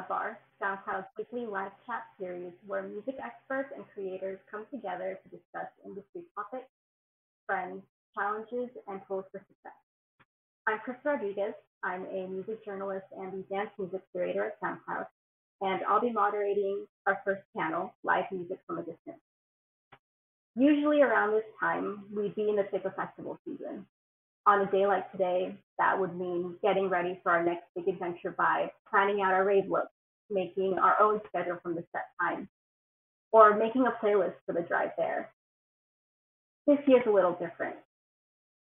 SoundCloud Bar, SoundCloud's weekly live chat series where music experts and creators come together to discuss industry topics, trends, challenges, and tools for success. I'm Chris Rodriguez. I'm a music journalist and the dance music curator at SoundCloud, and I'll be moderating our first panel, Live Music from a Distance. Usually around this time, we'd be in the thick of festival season. On a day like today, that would mean getting ready for our next big adventure by planning out our rave look, making our own schedule from the set time, or making a playlist for the drive there. This year's a little different.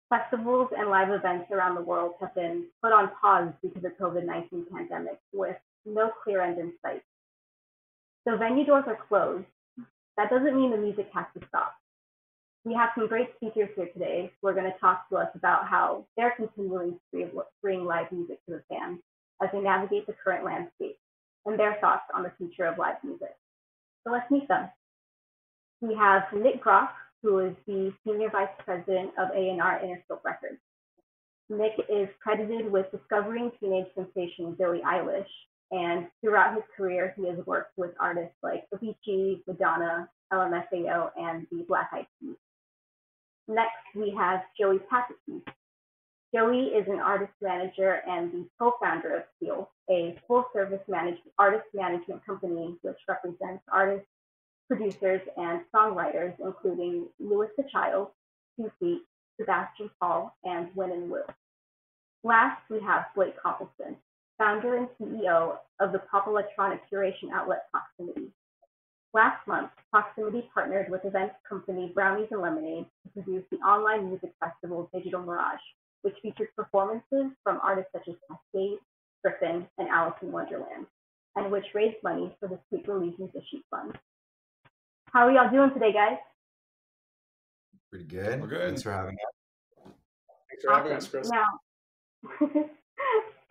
Festivals and live events around the world have been put on pause because of COVID-19 pandemic with no clear end in sight. So venue doors are closed. That doesn't mean the music has to stop. We have some great speakers here today who are going to talk to us about how they're continuing to bring live music to the fans as they navigate the current landscape and their thoughts on the future of live music. So let's meet them. We have Nick Groff, who is the Senior Vice President of A&R Interscope Records. Nick is credited with discovering teenage sensation Billie Eilish, and throughout his career, he has worked with artists like Avicii, Madonna, LMFAO, and the Black Eyed Peas. Next, we have Joey Papoutsis. Joey is an artist manager and the co-founder of Keel, a full-service artist management company which represents artists producers, and songwriters, including Louis the Child, Feet, Sebastian Paul, and Win and Will. Last, we have Blake Coppelson, founder and CEO of the pop electronic curation outlet Proximity. Last month, Proximity partnered with events company Brownies and Lemonade to produce the online music festival Digital Mirage, which featured performances from artists such as Kaskade, Gryffin, and Alison Wonderland, and which raised money for the Sweet Relief Musician Fund. How are y'all doing today, guys? Pretty good. We're good. Thanks for having us. Thanks for having us, Chris. Now,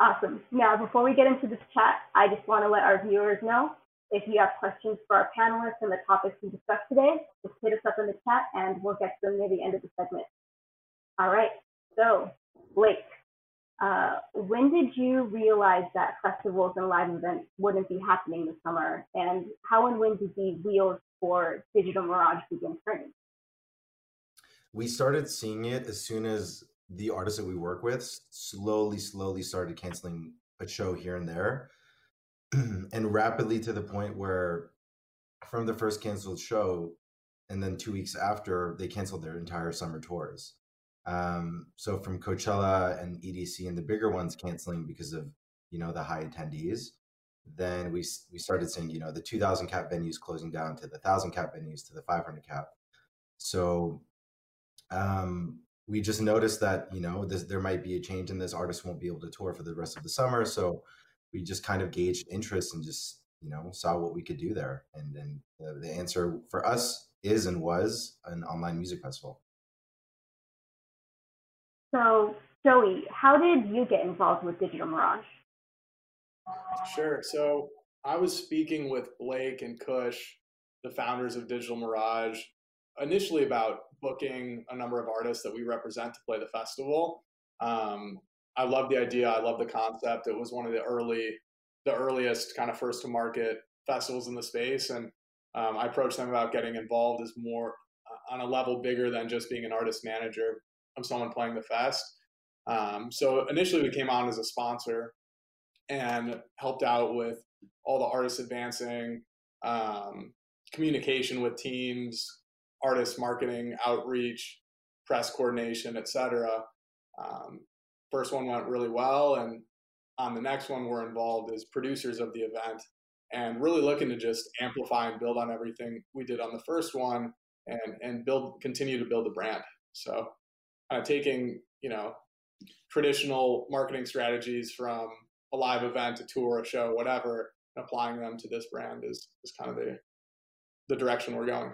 awesome. Now, before we get into this chat, I just want to let our viewers know if you have questions for our panelists and the topics we discussed today, just hit us up in the chat and we'll get to them near the end of the segment. All right. So, Blake, uh, when did you realize that festivals and live events wouldn't be happening this summer? And how and when did the wheels for Digital Mirage begin turning? We started seeing it as soon as the artists that we work with slowly, slowly started canceling a show here and there. and rapidly to the point where from the first canceled show and then two weeks after they canceled their entire summer tours. Um, so from coachella and edc and the bigger ones canceling because of you know the high attendees then we we started seeing you know the 2000 cap venues closing down to the 1000 cap venues to the 500 cap. So um, we just noticed that you know this, there might be a change in this. Artist won't be able to tour for the rest of the summer. So we just kind of gauged interest and just you know saw what we could do there and then the, the answer for us is and was an online music festival so joey how did you get involved with digital mirage Sure. So I was speaking with Blake and Kush, the founders of Digital Mirage, initially about booking a number of artists that we represent to play the festival. Um, I love the idea. I love the concept. It was one of the early, the earliest kind of first to market festivals in the space, and um, I approached them about getting involved as more uh, on a level bigger than just being an artist manager of someone playing the fest. Um, so initially, we came on as a sponsor, and helped out with all the artists advancing, um, communication with teams, artist marketing, outreach, press coordination, etc. Um, first one went really well, and on the next one, we're involved as producers of the event and really looking to just amplify and build on everything we did on the first one and and build continue to build the brand. So, uh, taking you know traditional marketing strategies from a live event, a tour, a show, whatever, and applying them to this brand is is kind of the the direction we're going.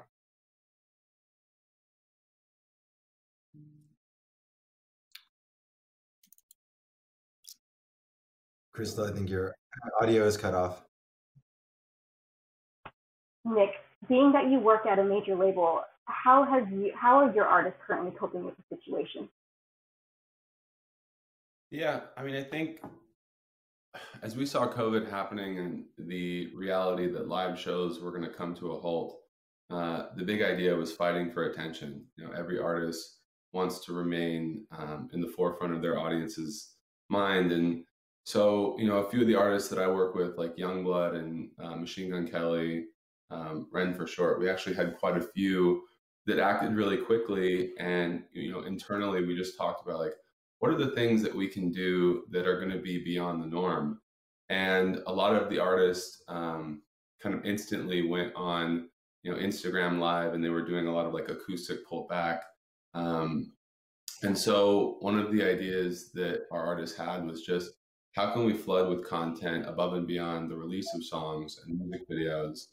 Crystal i think your audio is cut off nick being that you work at a major label how has you how are your artists currently coping with the situation yeah i mean i think as we saw COVID happening and the reality that live shows were going to come to a halt, uh, the big idea was fighting for attention. You know, every artist wants to remain um, in the forefront of their audience's mind, and so you know, a few of the artists that I work with, like Yungblud and uh, Machine Gun Kelly, um, Renforshort, we actually had quite a few that acted really quickly, and you know, internally we just talked about like what are the things that we can do that are going to be beyond the norm? And a lot of the artists um, kind of instantly went on, you know, Instagram Live, and they were doing a lot of like acoustic pull back. Um, and so one of the ideas that our artists had was just how can we flood with content above and beyond the release of songs and music videos?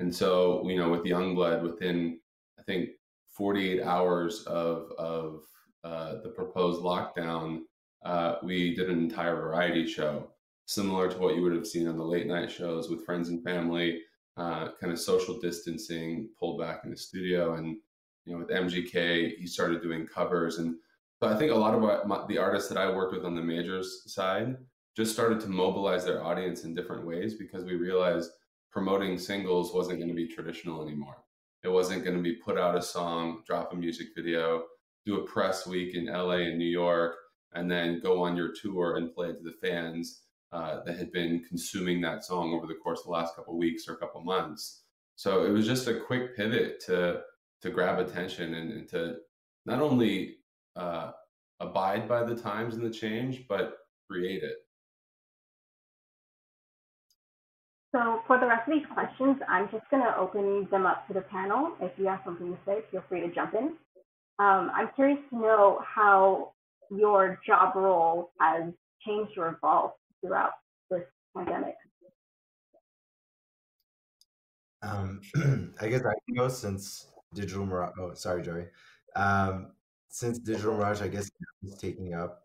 And so, you know, with Yungblud, within I think 48 hours of of uh, the proposed lockdown, uh, we did an entire variety show, similar to what you would have seen on the late night shows with friends and family, uh, kind of social distancing, pulled back in the studio. And, you know, with MGK, he started doing covers. And so I think a lot of my, the artists that I worked with on the majors side just started to mobilize their audience in different ways because we realized promoting singles wasn't going to be traditional anymore. It wasn't going to be put out a song, drop a music video, do a press week in LA and New York, and then go on your tour and play it to the fans uh, that had been consuming that song over the course of the last couple weeks or a couple months. So it was just a quick pivot to to grab attention and, and to not only uh, abide by the times and the change, but create it. So for the rest of these questions, I'm just going to open them up to the panel. If you have something to say, feel free to jump in. Um, I'm curious to know how your job role has changed or evolved throughout this pandemic. Um, I guess I can go since Digital Mirage. Oh, sorry, Joey. Um, since Digital Mirage, I guess is taking up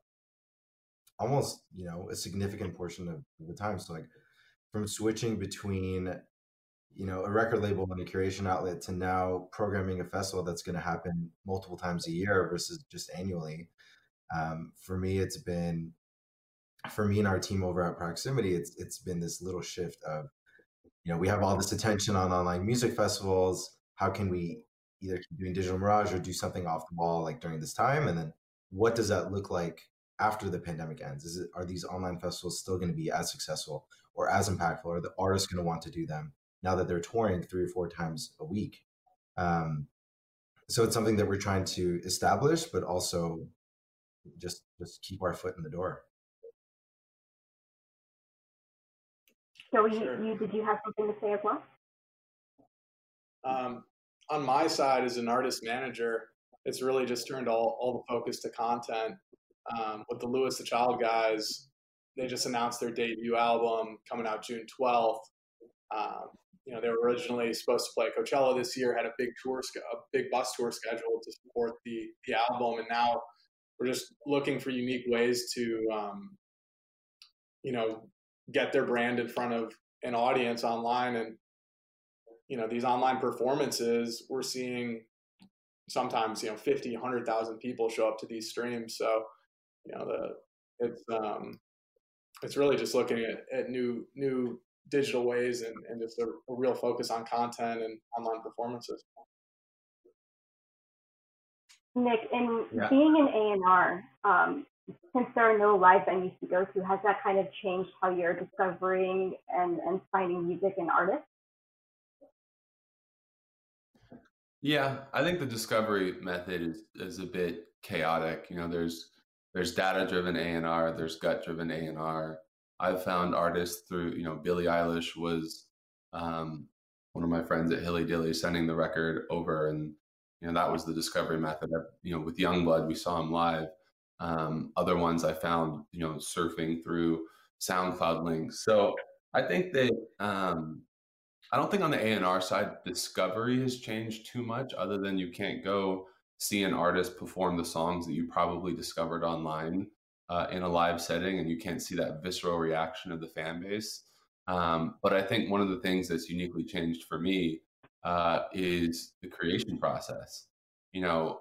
almost you know a significant portion of the time. So like from switching between you know a record label and a curation outlet to now programming a festival that's going to happen multiple times a year versus just annually um, for me it's been for me and our team over at proximity it's it's been this little shift of you know we have all this attention on online music festivals. How can we either keep doing digital mirage or do something off the wall like during this time? And then what does that look like after the pandemic ends is it are these online festivals still going to be as successful or as impactful are the artists going to want to do them now that they're touring three or four times a week. Um, so it's something that we're trying to establish, but also just just keep our foot in the door. So you, sure. you did you have something to say as well? Um, on my side, as an artist manager, it's really just turned all, all the focus to content. Um, with the Louis the Child guys, they just announced their debut album coming out June 12th. Um, you know, they were originally supposed to play Coachella this year, had a big tour, a big bus tour scheduled to support the the album, and now we're just looking for unique ways to, um, you know, get their brand in front of an audience online, and you know, these online performances, we're seeing sometimes you know 50 100,000 people show up to these streams. So you know the it's um it's really just looking at, at new new digital ways and, and just a, a real focus on content and online performances. Nick, in yeah. being an A&R, um, since there are no live venues to go to, has that kind of changed how you're discovering and, and finding music and artists? Yeah, I think the discovery method is, is a bit chaotic. You know, there's there's data driven A&R, there's gut driven A&R, I've found artists through, you know, Billie Eilish was um, one of my friends at Hillydilly sending the record over, and you know that was the discovery method. You know, with Yungblud, we saw him live. Um, other ones I found, you know, surfing through SoundCloud links. So I think that um, I don't think on the A and R side discovery has changed too much, other than you can't go see an artist perform the songs that you probably discovered online uh, in a live setting and you can't see that visceral reaction of the fan base. Um, but I think one of the things that's uniquely changed for me uh, is the creation process. You know,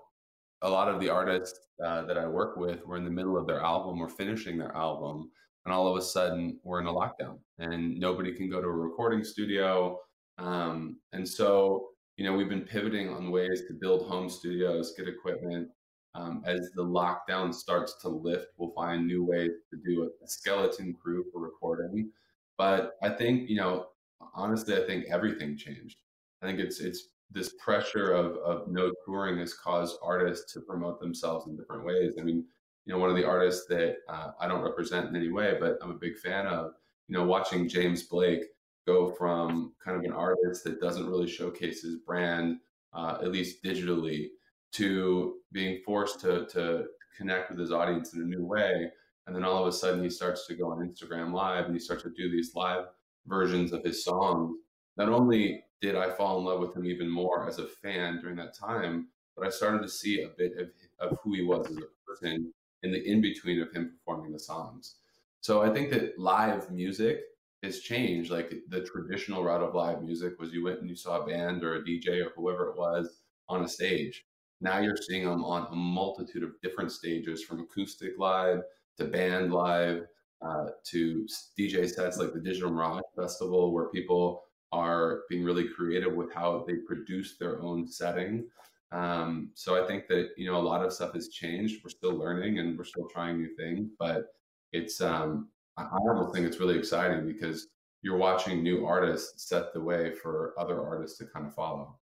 a lot of the artists uh, that I work with were in the middle of their album or finishing their album. and all of a sudden we're in a lockdown and nobody can go to a recording studio. Um, and so, you know, we've been pivoting on ways to build home studios, get equipment. Um, as the lockdown starts to lift, we'll find new ways to do a skeleton crew for recording. But I think, you know, honestly, I think everything changed. I think it's it's this pressure of of no touring has caused artists to promote themselves in different ways. I mean, you know, one of the artists that uh, I don't represent in any way, but I'm a big fan of, you know, watching James Blake go from kind of an artist that doesn't really showcase his brand, uh, at least digitally, to being forced to to connect with his audience in a new way. And then all of a sudden, he starts to go on Instagram Live and he starts to do these live versions of his songs. Not only did I fall in love with him even more as a fan during that time, but I started to see a bit of, of who he was as a person in the in between of him performing the songs. So I think that live music has changed. Like the traditional route of live music was you went and you saw a band or a DJ or whoever it was on a stage. Now you're seeing them on a multitude of different stages from acoustic live to band live uh, to DJ sets like the Digital Mirage Festival, where people are being really creative with how they produce their own setting. Um, so I think that you know a lot of stuff has changed. We're still learning and we're still trying new things, but it's um, I almost think it's really exciting because you're watching new artists set the way for other artists to kind of follow.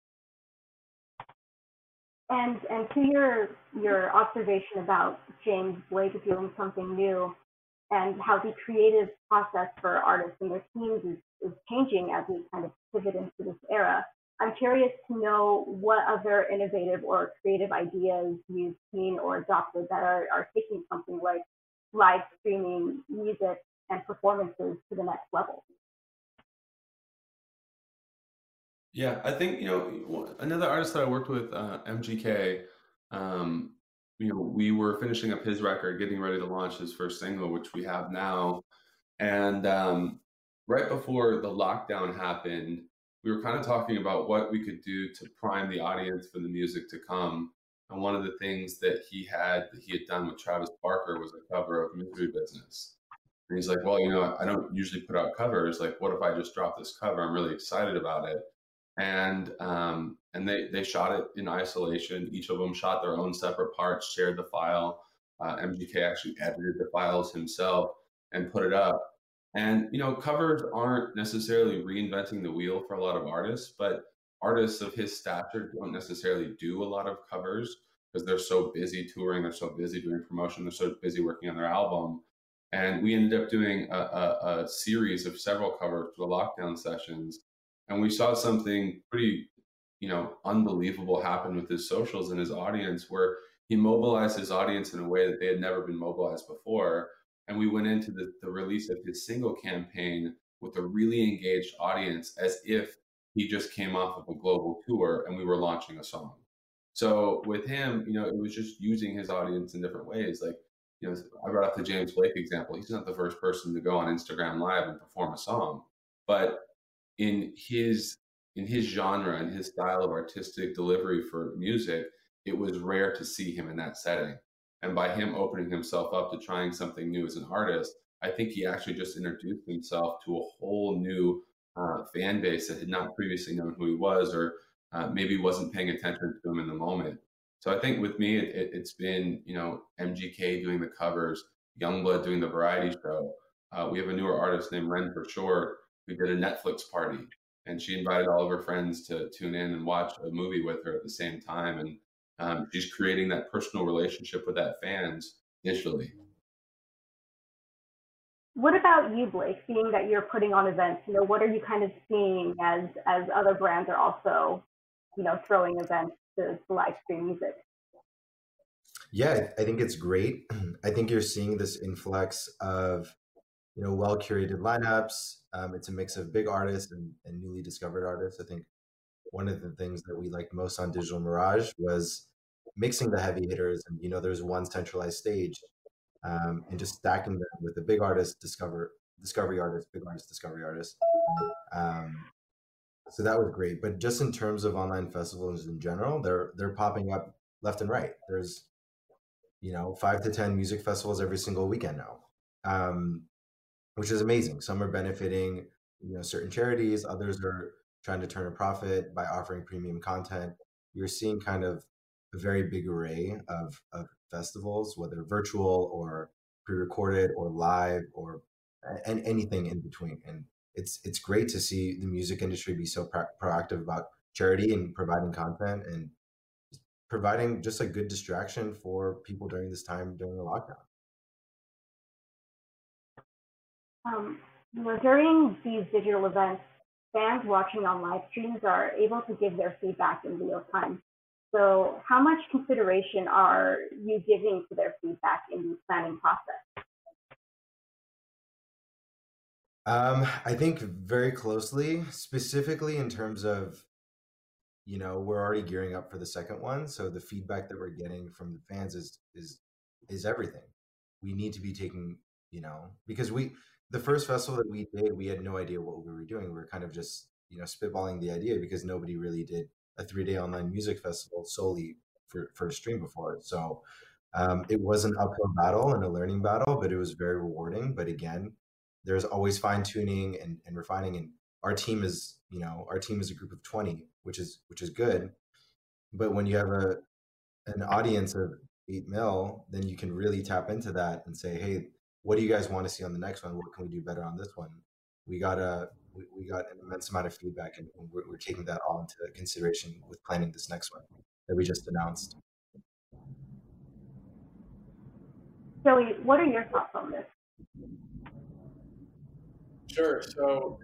And and to your your observation about James Blake doing something new, and how the creative process for artists and their teams is, is changing as we kind of pivot into this era. I'm curious to know what other innovative or creative ideas you've seen or adopted that are, are taking something like live streaming music and performances to the next level. Yeah, I think you know another artist that I worked with, uh, MGK. Um, you know, we were finishing up his record, getting ready to launch his first single, which we have now. And um, right before the lockdown happened, we were kind of talking about what we could do to prime the audience for the music to come. And one of the things that he had that he had done with Travis Barker was a cover of Misery Business. And he's like, Well, you know, I don't usually put out covers. Like, what if I just drop this cover? I'm really excited about it. And um, and they they shot it in isolation. Each of them shot their own separate parts, shared the file. Uh, MGK actually edited the files himself and put it up. And you know, covers aren't necessarily reinventing the wheel for a lot of artists, but artists of his stature don't necessarily do a lot of covers because they're so busy touring, they're so busy doing promotion, they're so busy working on their album. And we ended up doing a, a, a series of several covers for the lockdown sessions, and we saw something pretty, you know, unbelievable happen with his socials and his audience, where he mobilized his audience in a way that they had never been mobilized before and we went into the, the release of his single campaign with a really engaged audience as if he just came off of a global tour and we were launching a song. So with him, you know, it was just using his audience in different ways. Like, you know, I brought up the James Blake example. He's not the first person to go on Instagram Live and perform a song, but in his in his genre and his style of artistic delivery for music, it was rare to see him in that setting. And by him opening himself up to trying something new as an artist, I think he actually just introduced himself to a whole new uh, fan base that had not previously known who he was or uh, maybe wasn't paying attention to him in the moment. So I think with me, it, has been, you know, MGK doing the covers, Yungblud doing the variety show. Uh, we have a newer artist named Renforshort who did a Netflix party and she invited all of her friends to tune in and watch a movie with her at the same time. And um, she's creating that personal relationship with that fans digitally. What about you, Blake? Seeing that you're putting on events, you know, what are you kind of seeing as as other brands are also, you know, throwing events to, to live stream music? Yeah, I think it's great. I think you're seeing this influx of, you know, well curated lineups. Um, it's a mix of big artists and, and newly discovered artists. I think one of the things that we liked most on Digital Mirage was mixing the heavy hitters. And, you know, there's one centralized stage um, and just stacking them with the big artist, discover, discovery artist, big artist, discovery artist. Um, so that was great. But just in terms of online festivals in general, they're they're popping up left and right. There's, you know, five to ten music festivals every single weekend now. Um, which is amazing. Some are benefiting, you know, certain charities. Others are trying to turn a profit by offering premium content. You're seeing kind of a very big array of, of festivals, whether virtual or pre-recorded or live or and anything in between. And it's it's great to see the music industry be so pro- proactive about charity and providing content and providing just a good distraction for people during this time during the lockdown. Um, during these digital events, fans watching on live streams are able to give their feedback in real time. So, how much consideration are you giving to their feedback in the planning process? Um, I think very closely, specifically in terms of, you know, we're already gearing up for the second one, so the feedback that we're getting from the fans is is is everything. We need to be taking, you know, because we the first festival that we did, we had no idea what we were doing. We were kind of just, you know, spitballing the idea because nobody really did a three day online music festival solely for, for a stream before. So um, it was an uphill battle and a learning battle, but it was very rewarding. But again, there's always fine tuning and, and refining. And our team is, you know, our team is a group of 20, which is, which is good. But when you have a, an audience of eight mil, then you can really tap into that and say, Hey, what do you guys want to see on the next one? What can we do better on this one? We got a we, we got an immense amount of feedback, and we're, we're taking that all into consideration with planning this next one that we just announced. Joey, what are your thoughts on this? Sure. So,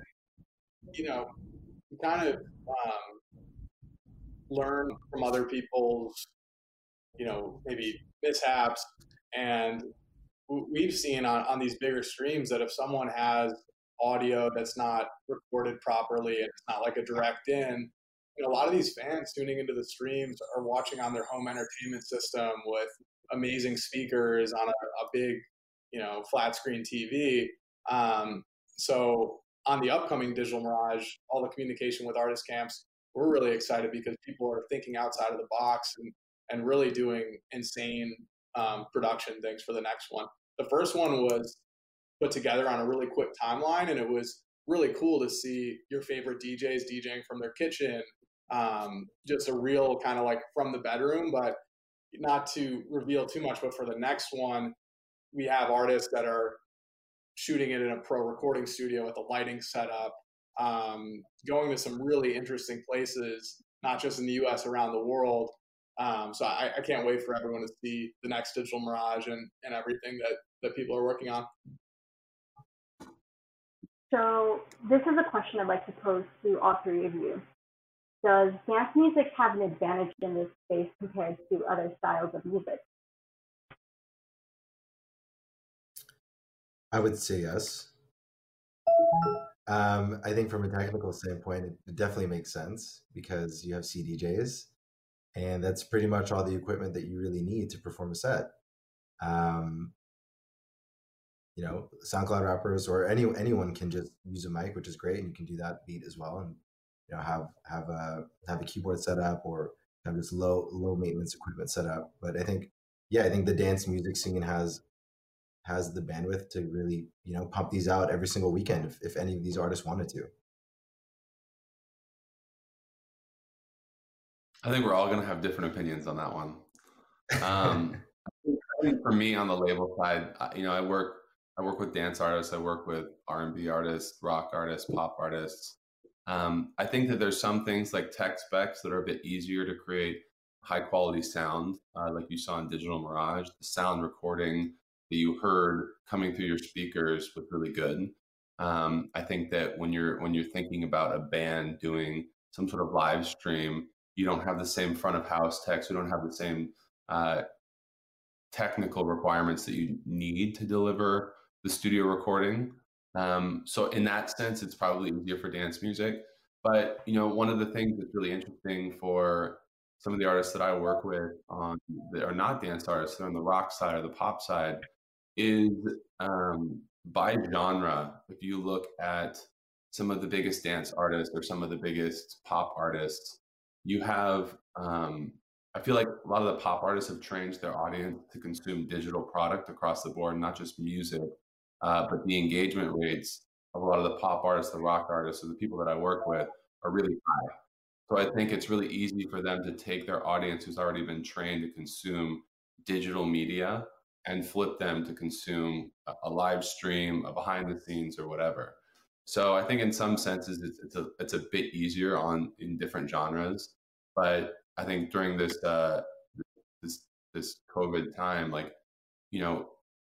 you know, kind of um, learn from other people's, you know, maybe mishaps and we've seen on, on these bigger streams that if someone has audio that's not recorded properly and it's not like a direct in, a lot of these fans tuning into the streams are watching on their home entertainment system with amazing speakers on a, a big, you know, flat screen TV. Um, so on the upcoming Digital Mirage, all the communication with artist camps, we're really excited because people are thinking outside of the box and, and really doing insane um, production things for the next one. The first one was put together on a really quick timeline, and it was really cool to see your favorite DJs DJing from their kitchen. Um, just a real kind of like from the bedroom, but not to reveal too much. But for the next one, we have artists that are shooting it in a pro recording studio with a lighting setup, um, going to some really interesting places, not just in the US, around the world. Um, so I, I, can't wait for everyone to see the next Digital Mirage and, and everything that, that people are working on. So this is a question I'd like to pose to all three of you. Does dance music have an advantage in this space compared to other styles of music? I would say yes. Um, I think from a technical standpoint, it definitely makes sense because you have CDJs and that's pretty much all the equipment that you really need to perform a set. Um, you know, SoundCloud rappers or any anyone can just use a mic, which is great, and you can do that beat as well, and you know have have a have a keyboard set up or have this low low maintenance equipment set up. But I think, yeah, I think the dance music scene has has the bandwidth to really you know pump these out every single weekend if, if any of these artists wanted to. I think we're all going to have different opinions on that one. Um, I think for me on the label side, you know, I work I work with dance artists, I work with R and B artists, rock artists, pop artists. Um, I think that there's some things like tech specs that are a bit easier to create high quality sound, uh, like you saw in Digital Mirage. The sound recording that you heard coming through your speakers was really good. Um, I think that when you're when you're thinking about a band doing some sort of live stream, you don't have the same front of house text. You don't have the same uh, technical requirements that you need to deliver the studio recording. Um, so in that sense, it's probably easier for dance music. But you know, one of the things that's really interesting for some of the artists that I work with on that are not dance artists, they're on the rock side or the pop side, is um, by genre. If you look at some of the biggest dance artists or some of the biggest pop artists, you have um, i feel like a lot of the pop artists have trained their audience to consume digital product across the board not just music uh, but the engagement rates of a lot of the pop artists, the rock artists, or the people that I work with are really high. So I think it's really easy for them to take their audience who's already been trained to consume digital media and flip them to consume a, live stream, a behind the scenes, or whatever. So I think in some senses it's, it's a it's a bit easier on in different genres, but I think during this uh, this this COVID time, like you know,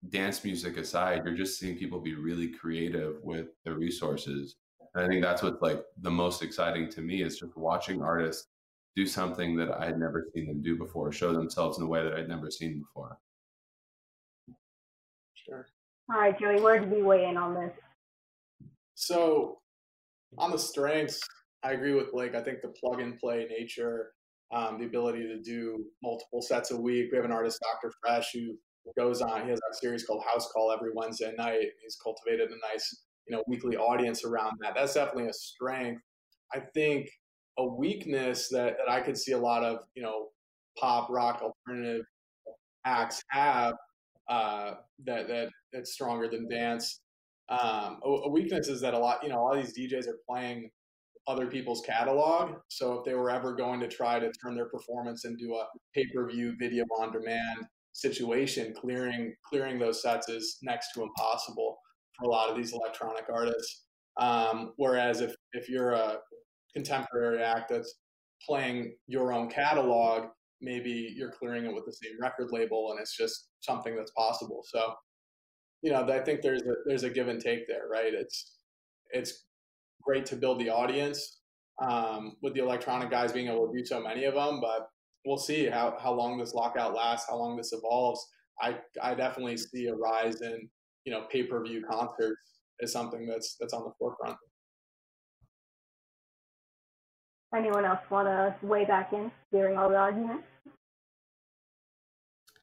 dance music aside, you're just seeing people be really creative with their resources. And I think that's what's like the most exciting to me is just watching artists do something that I had never seen them do before, show themselves in a way that I'd never seen before. Sure. All right, Joey, where did we weigh in on this? So, on the strengths, I agree with Blake. I think the plug and play nature, um, the ability to do multiple sets a week. We have an artist, Dr. Fresch, who goes on. He has a series called House Call every Wednesday night. He's cultivated a nice, you know, weekly audience around that. That's definitely a strength. I think a weakness that, that I could see a lot of, you know, pop, rock, alternative acts have uh, that that that's stronger than dance. Um, a, a, weakness is that a lot, you know, a lot of these DJs are playing other people's catalog. So if they were ever going to try to turn their performance into a pay-per-view video on demand situation, clearing clearing those sets is next to impossible for a lot of these electronic artists. Um, whereas if if you're a contemporary act that's playing your own catalog, maybe you're clearing it with the same record label, and it's just something that's possible. So, you know, I think there's a there's a give and take there, right? It's it's great to build the audience um, with the electronic guys being able to do so many of them, but we'll see how, how long this lockout lasts, how long this evolves. I, I definitely see a rise in, you know, pay-per-view concerts is something that's, that's on the forefront. Anyone else want to weigh back in during all the arguments?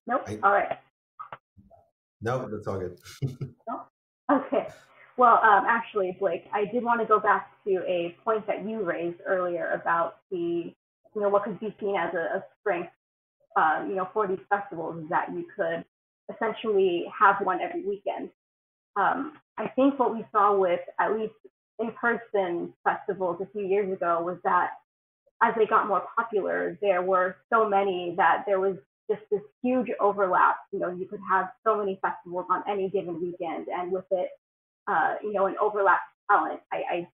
Nope. I, all right. No, that's all good. no? Okay. Well, um, actually, Blake, I did want to go back to a point that you raised earlier about the you know, what could be seen as a, a strength, uh, you know, for these festivals is that you could essentially have one every weekend. Um, I think what we saw with at least in-person festivals a few years ago was that as they got more popular, there were so many that there was just this huge overlap. You know, you could have so many festivals on any given weekend, and with it, uh, you know, an overlap talent. I, I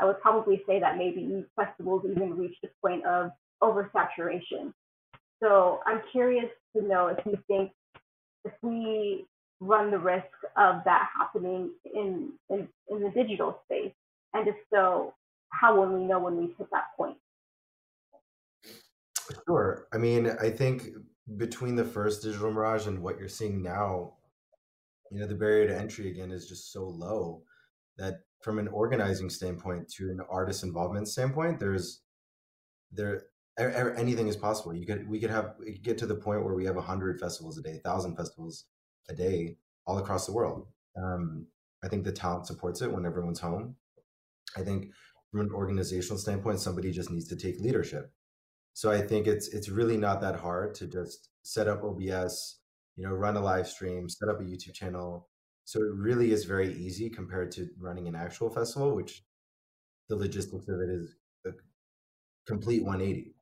I would probably say that maybe festivals even reached a point of oversaturation. So I'm curious to know if you think if we run the risk of that happening in, in, in the digital space, and if so, how will we know when we hit that point? Sure. I mean, I think between the first digital mirage and what you're seeing now, you know, the barrier to entry again is just so low that from an organizing standpoint to an artist involvement standpoint, there's there anything is possible. You could we could have get to the point where we have hundred festivals a day, thousand festivals a day all across the world. Um, I think the talent supports it when everyone's home. I think from an organizational standpoint, somebody just needs to take leadership. So I think it's it's really not that hard to just set up OBS, you know, run a live stream, set up a YouTube channel, so it really is very easy compared to running an actual festival, which the logistics of it is a complete 180.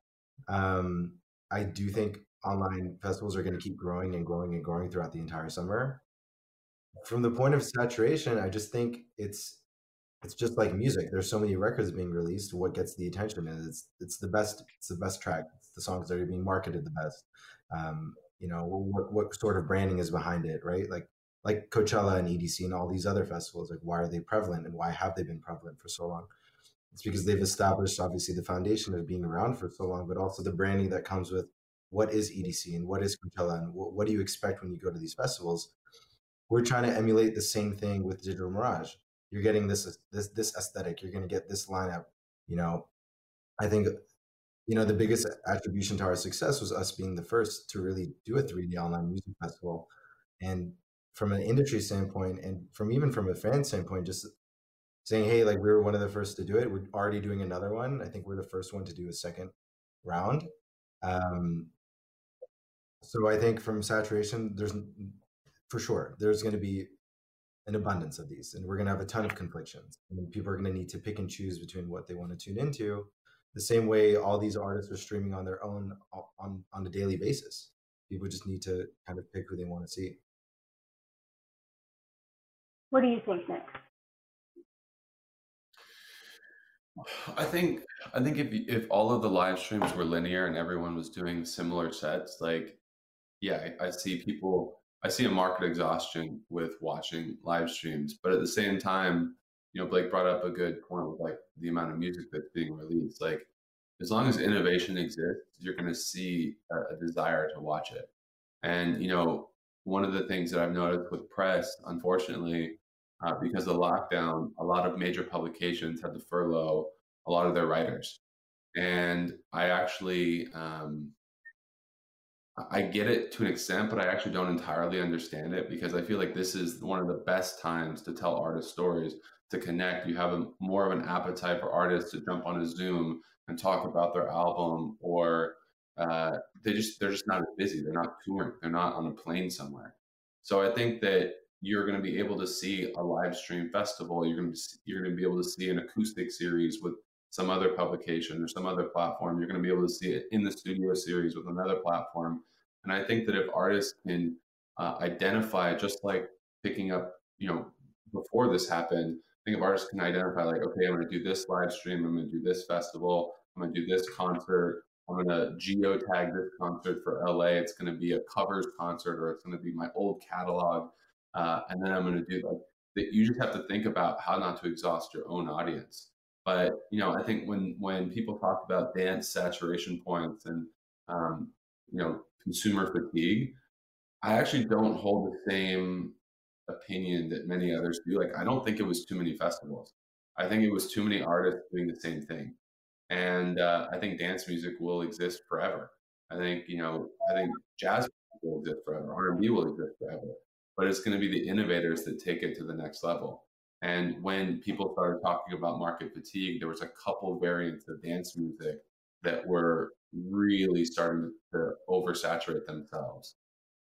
Um, I do think online festivals are going to keep growing and growing and growing throughout the entire summer. From the point of saturation, I just think it's it's just like music. There's so many records being released. What gets the attention is it's it's the best. It's the best track. It's the songs that are being marketed the best. Um, you know what what sort of branding is behind it, right? Like like Coachella and EDC and all these other festivals, like why are they prevalent and why have they been prevalent for so long? It's because they've established obviously the foundation of being around for so long, but also the branding that comes with what is EDC and what is Coachella and what, what do you expect when you go to these festivals? We're trying to emulate the same thing with Digital Mirage. You're getting this this this aesthetic. You're going to get this lineup. You know, I think you know the biggest attribution to our success was us being the first to really do a 3D online music festival, and from an industry standpoint and from even from a fan standpoint, just saying, hey, like we were one of the first to do it. We're already doing another one. I think we're the first one to do a second round. Um, so I think from saturation, there's for sure there's going to be an abundance of these, and we're going to have a ton of conflictions. And people are going to need to pick and choose between what they want to tune into. The same way all these artists are streaming on their own on on a daily basis. People just need to kind of pick who they want to see. What do you think, Nick? I think I think if if all of the live streams were linear and everyone was doing similar sets, like yeah, I, I see people I see a market exhaustion with watching live streams, but at the same time, you know, Blake brought up a good point with like the amount of music that's being released. Like, as long as innovation exists, you're going to see a, a, desire to watch it. And you know, one of the things that I've noticed with press, unfortunately, uh, because the lockdown, a lot of major publications had to furlough a lot of their writers. And I actually um, I get it to an extent, but I actually don't entirely understand it because I feel like this is one of the best times to tell artist stories, to connect. You have a, more of an appetite for artists to jump on a Zoom and talk about their album, or uh, they just they're just not busy. They're not touring. They're not on a plane somewhere. So I think that you're going to be able to see a live stream festival. You're going to be, you're going to be able to see an acoustic series with some other publication or some other platform. You're going to be able to see it in the studio series with another platform. And I think that if artists can uh, identify, just like picking up, you know, before this happened, I think if artists can identify, like, okay, I'm going to do this live stream, I'm going to do this festival, I'm going to do this concert, I'm going to geo tag this concert for LA. It's going to be a covers concert, or it's going to be my old catalog, uh, and then I'm going to do like that. You just have to think about how not to exhaust your own audience. But you know, I think when when people talk about dance saturation points and um, you know consumer fatigue, I actually don't hold the same opinion that many others do. Like, I don't think it was too many festivals. I think it was too many artists doing the same thing, and uh, I think dance music will exist forever. I think you know, I think jazz will exist forever, R and B will exist forever, but it's going to be the innovators that take it to the next level. And when people started talking about market fatigue, there was a couple variants of dance music that were really starting to oversaturate themselves.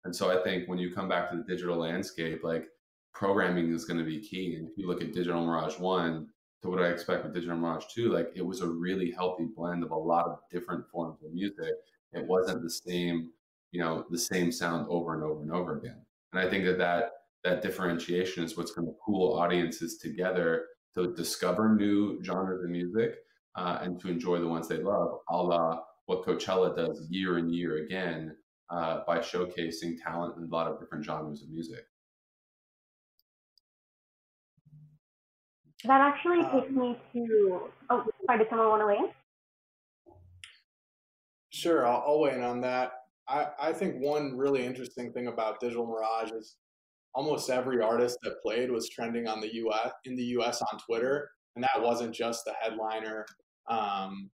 And so I think when you come back to the digital landscape, like programming is going to be key. And if you look at Digital Mirage 1 to what I expect with Digital Mirage 2, like it was a really healthy blend of a lot of different forms of music. It wasn't the same, you know, the same sound over and over and over again. And I think that that that differentiation is what's going to pull audiences together to discover new genres of music uh, and to enjoy the ones they love, a la what Coachella does year and year again uh, by showcasing talent in a lot of different genres of music. That actually takes um, me to. Oh, sorry. Did someone want to weigh in? Sure, I'll, I'll weigh in on that. I, I think one really interesting thing about Digital Mirage is almost every artist that played was trending on the US in the US on Twitter, and that wasn't just the headliner um,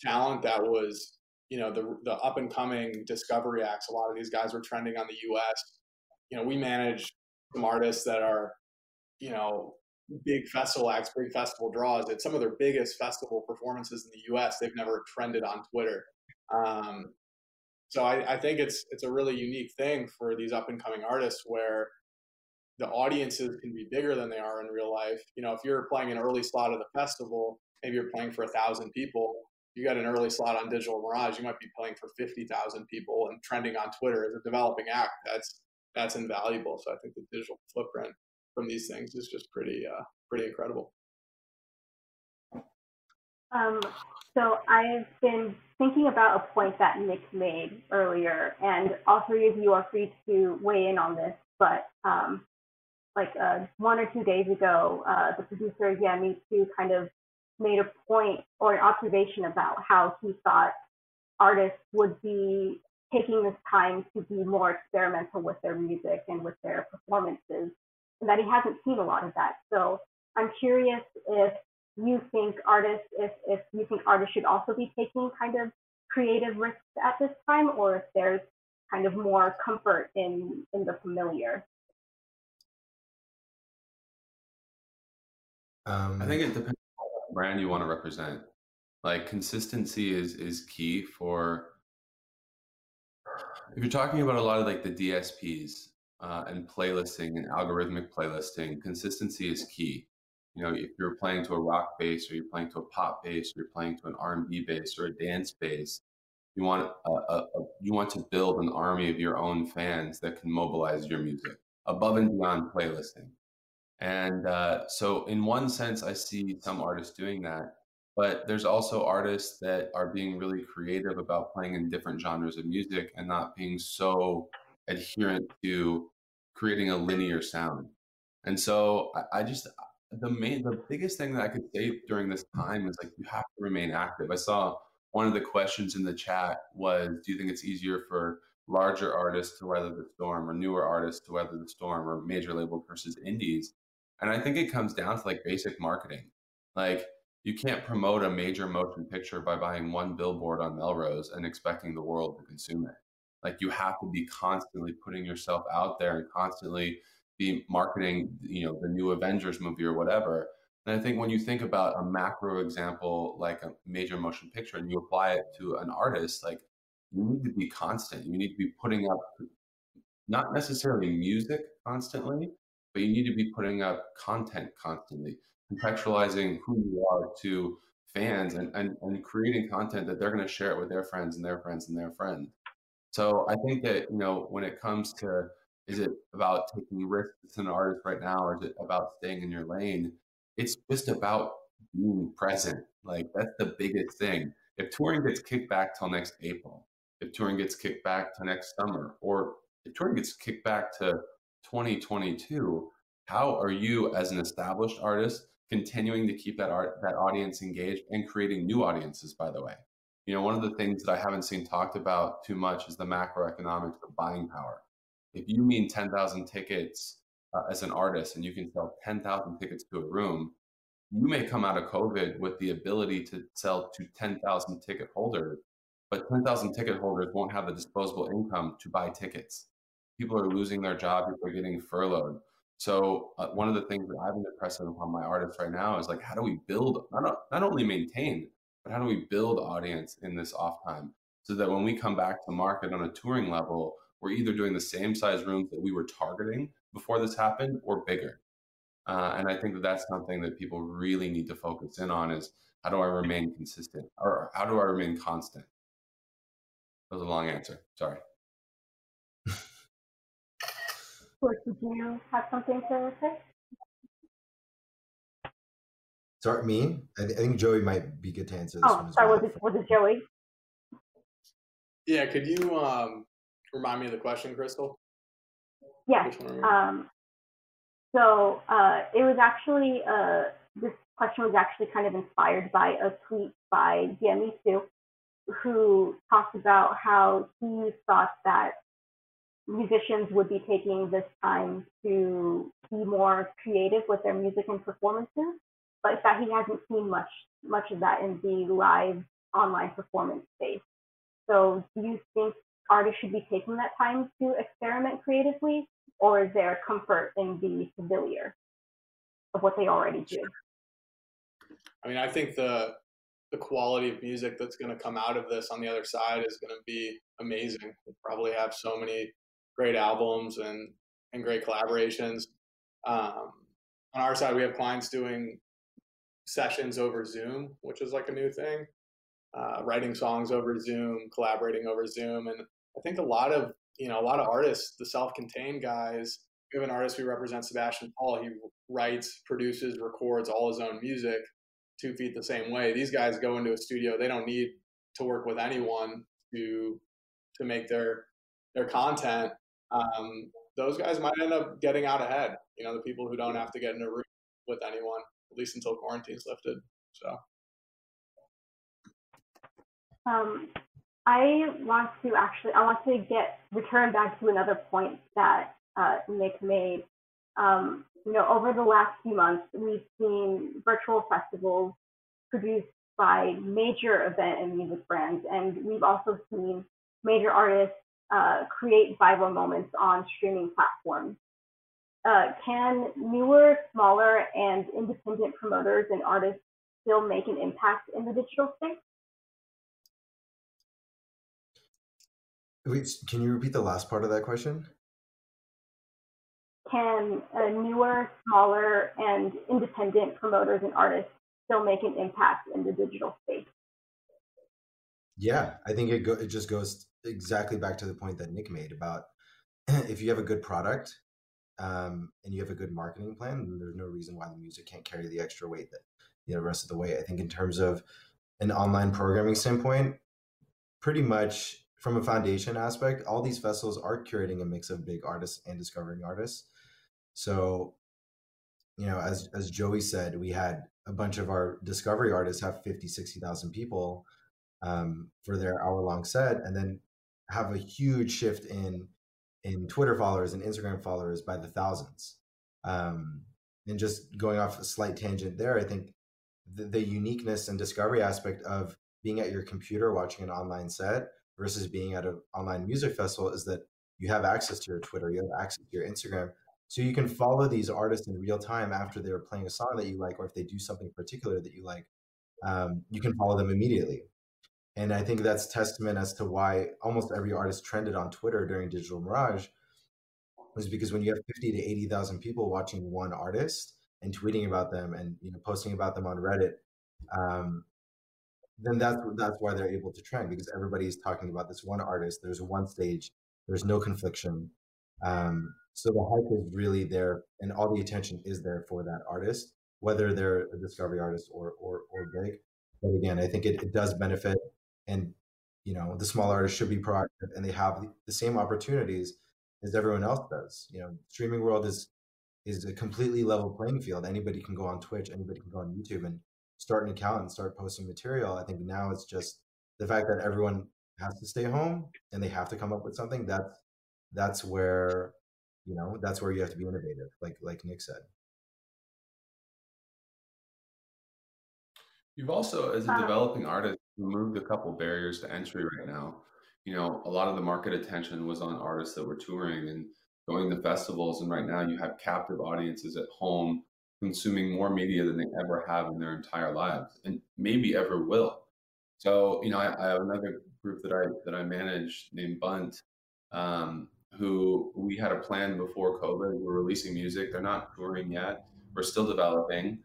talent. That was you know the the up and coming discovery acts. A lot of these guys were trending on the US. You know, we manage some artists that are you know big festival acts, big festival draws. At some of their biggest festival performances in the U.S., they've never trended on Twitter. Um, so I, I think it's it's a really unique thing for these up and coming artists where the audiences can be bigger than they are in real life. You know, if you're playing an early slot of the festival, maybe you're playing for a thousand people. You got an early slot on Digital Mirage, you might be playing for fifty thousand people and trending on Twitter as a developing act. That's that's invaluable. So I think the digital footprint from these things is just pretty uh, pretty incredible. Um, so I've been thinking about a point that Nick made earlier, and all three of you are free to weigh in on this. But um, like uh, one or two days ago, uh, the producer Yemi too kind of made a point or an observation about how he thought artists would be taking this time to be more experimental with their music and with their performances, and that he hasn't seen a lot of that. So I'm curious if you think artists, if, if you think artists should also be taking kind of creative risks at this time, or if there's kind of more comfort in, in the familiar. Um, I think it depends on what brand you want to represent. Like consistency is is key for if you're talking about a lot of like the DSPs, uh, and playlisting and algorithmic playlisting, consistency is key. You know, if you're playing to a rock bass or you're playing to a pop bass or you're playing to an R&B bass or a dance bass, you want a, a, a, you want to build an army of your own fans that can mobilize your music above and beyond playlisting. And uh, so, in one sense, I see some artists doing that. But there's also artists that are being really creative about playing in different genres of music and not being so adherent to creating a linear sound. And so I, I just the main the biggest thing that I could say during this mm. time is like you have to remain active. I saw one of the questions in the chat was do you think it's easier for larger artists to weather the storm or newer artists to weather the storm or major label versus indies? And I think it comes down to like basic marketing. Like you can't promote a major motion picture by buying one billboard on Melrose and expecting the world to consume it. Like you have to be constantly putting yourself out there and constantly be marketing, you know, the new Avengers movie or whatever. And I think when you think about a macro example like a major motion picture and you apply it to an artist, like you need to be constant. You need to be putting up not necessarily music constantly, but you need to be putting up content constantly contextualizing who you are to fans and, and, and creating content that they're going to share it with their friends and their friends and their friends. So I think that, you know, when it comes to, is it about taking risks as an artist right now, or is it about staying in your lane? It's just about being present. Like that's the biggest thing. If touring gets kicked back till next April, if touring gets kicked back to next summer, or if touring gets kicked back to 2022, how are you as an established artist continuing to keep that art that audience engaged and creating new audiences by the way you know one of the things that i haven't seen talked about too much is the macroeconomics of buying power if you mean 10,000 tickets uh, as an artist and you can sell 10,000 tickets to a room you may come out of covid with the ability to sell to 10,000 ticket holders but 10,000 ticket holders won't have the disposable income to buy tickets. People are losing their job people are getting furloughed. So uh, one of the things that I've been impressing upon my artists right now is like, how do we build not not only maintain, but how do we build audience in this off time so that when we come back to market on a touring level, we're either doing the same size rooms that we were targeting before this happened or bigger. Uh, and I think that that's something that people really need to focus in on is how do I remain consistent or how do I remain constant? That was a long answer. Sorry. did you have something to say? Sorry, me? I, th- I think Joey might be good to answer this oh, one. sorry, well. was it, was it Joey? Yeah, could you um, remind me of the question, Krystal? Yes. Um, so uh, it was actually, uh, this question was actually kind of inspired by a tweet by Yemi Su, who talked about how he thought that musicians would be taking this time to be more creative with their music and performances, but that he hasn't seen much much of that in the live online performance space. So do you think artists should be taking that time to experiment creatively, or is there comfort in the familiar of what they already do? I mean, I think the the quality of music that's going to come out of this on the other side is going to be amazing. We'll probably have so many great albums and and great collaborations. Um, on our side, we have clients doing sessions over Zoom, which is like a new thing. Uh, writing songs over Zoom, collaborating over Zoom, and I think a lot of you know a lot of artists, the self-contained guys. We have an artist we represent, Sebastian Paul. He writes, produces, records all his own music, two feet the same way. These guys go into a studio; they don't need to work with anyone to to make their their content um, those guys might end up getting out ahead. You know, the people who don't have to get in a room with anyone, at least until quarantine's lifted. So. Um, I want to actually, I want to get return back to another point that uh, Nick made. Um, you know, over the last few months, we've seen virtual festivals produced by major event and music brands, and we've also seen major artists uh, create viral moments on streaming platforms. Uh, can newer, smaller, and independent promoters and artists still make an impact in the digital space? Wait, can you repeat the last part of that question? can uh, newer, smaller, and independent promoters and artists still make an impact in the digital space? Yeah, I think it go, it just goes exactly back to the point that Nick made about if you have a good product um, and you have a good marketing plan, then there's no reason why the music can't carry the extra weight that you know the rest of the way. I think in terms of an online programming standpoint, pretty much from a foundation aspect, all these festivals are curating a mix of big artists and discovering artists. So, you know, as as Joey said, we had a bunch of our discovery artists have 50, 60,000 people um, for their hour long set and then have a huge shift in in Twitter followers and Instagram followers by the thousands. Um, and just going off a slight tangent there, I think the, the uniqueness and discovery aspect of being at your computer watching an online set versus being at an online music festival is that you have access to your Twitter, you have access to your Instagram. So you can follow these artists in real time after they're playing a song that you like, or if they do something particular that you like, um, you can follow them immediately. And I think that's testament as to why almost every artist trended on Twitter during Digital Mirage was because when you have 50 to 80,000 people watching one artist and tweeting about them and you know posting about them on Reddit, um, then that's that's why they're able to trend because everybody's talking about this one artist. There's one stage. There's no confliction. Um, so the hype is really there, and all the attention is there for that artist, whether they're a discovery artist or or, or big. But again, I think it, it does benefit, and you know the small artists should be proactive, and they have the same opportunities as everyone else does. You know, streaming world is is a completely level playing field. Anybody can go on Twitch, anybody can go on YouTube and start an account and start posting material. I think now it's just the fact that everyone has to stay home and they have to come up with something. That's that's where you know that's where you have to be innovative, like like Nick said. You've also, as a uh, developing artist, removed a couple barriers to entry right now. You know, a lot of the market attention was on artists that were touring and going to festivals, and right now you have captive audiences at home consuming more media than they ever have in their entire lives and maybe ever will. So, you know, I, I have another group that I that I manage named Bunt, um, who we had a plan before COVID. We're releasing music. They're not touring yet. We're still developing.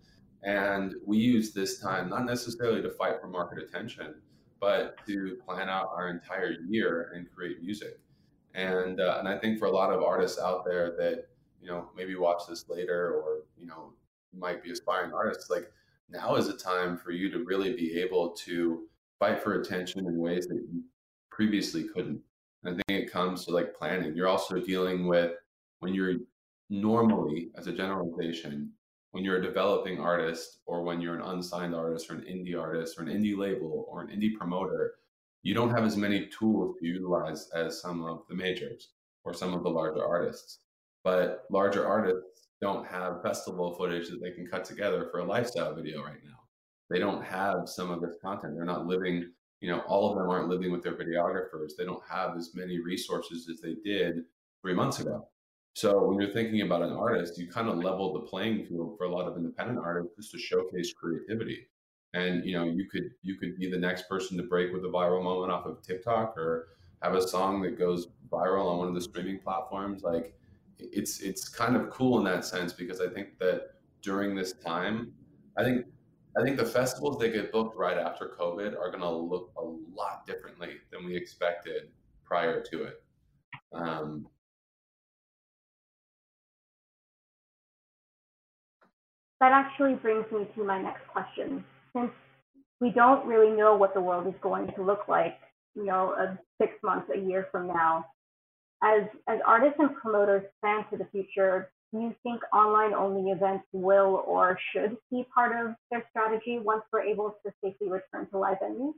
And we use this time not necessarily to fight for market attention, but to plan out our entire year and create music. And uh, and I think for a lot of artists out there that you know maybe watch this later or you know might be aspiring artists, like now is a time for you to really be able to fight for attention in ways that you previously couldn't. And I think it comes to like planning. You're also dealing with when you're normally, as a generalization, when you're a developing artist or when you're an unsigned artist or an indie artist or an indie label or an indie promoter, you don't have as many tools to utilize as some of the majors or some of the larger artists. But larger artists don't have festival footage that they can cut together for a lifestyle video right now. They don't have some of this content. They're not living, you know, all of them aren't living with their videographers. They don't have as many resources as they did three months ago. So when you're thinking about an artist, you kind of level the playing field for a lot of independent artists just to showcase creativity. And you know, you could you could be the next person to break with a viral moment off of TikTok or have a song that goes viral on one of the streaming platforms. Like it's it's kind of cool in that sense because I think that during this time, I think I think the festivals that get booked right after COVID are going to look a lot differently than we expected prior to it. Um, that actually brings me to my next question. Since we don't really know what the world is going to look like, you know, six months, a year from now, as as artists and promoters plan for the future, do you think online only events will or should be part of their strategy once we're able to safely return to live venues?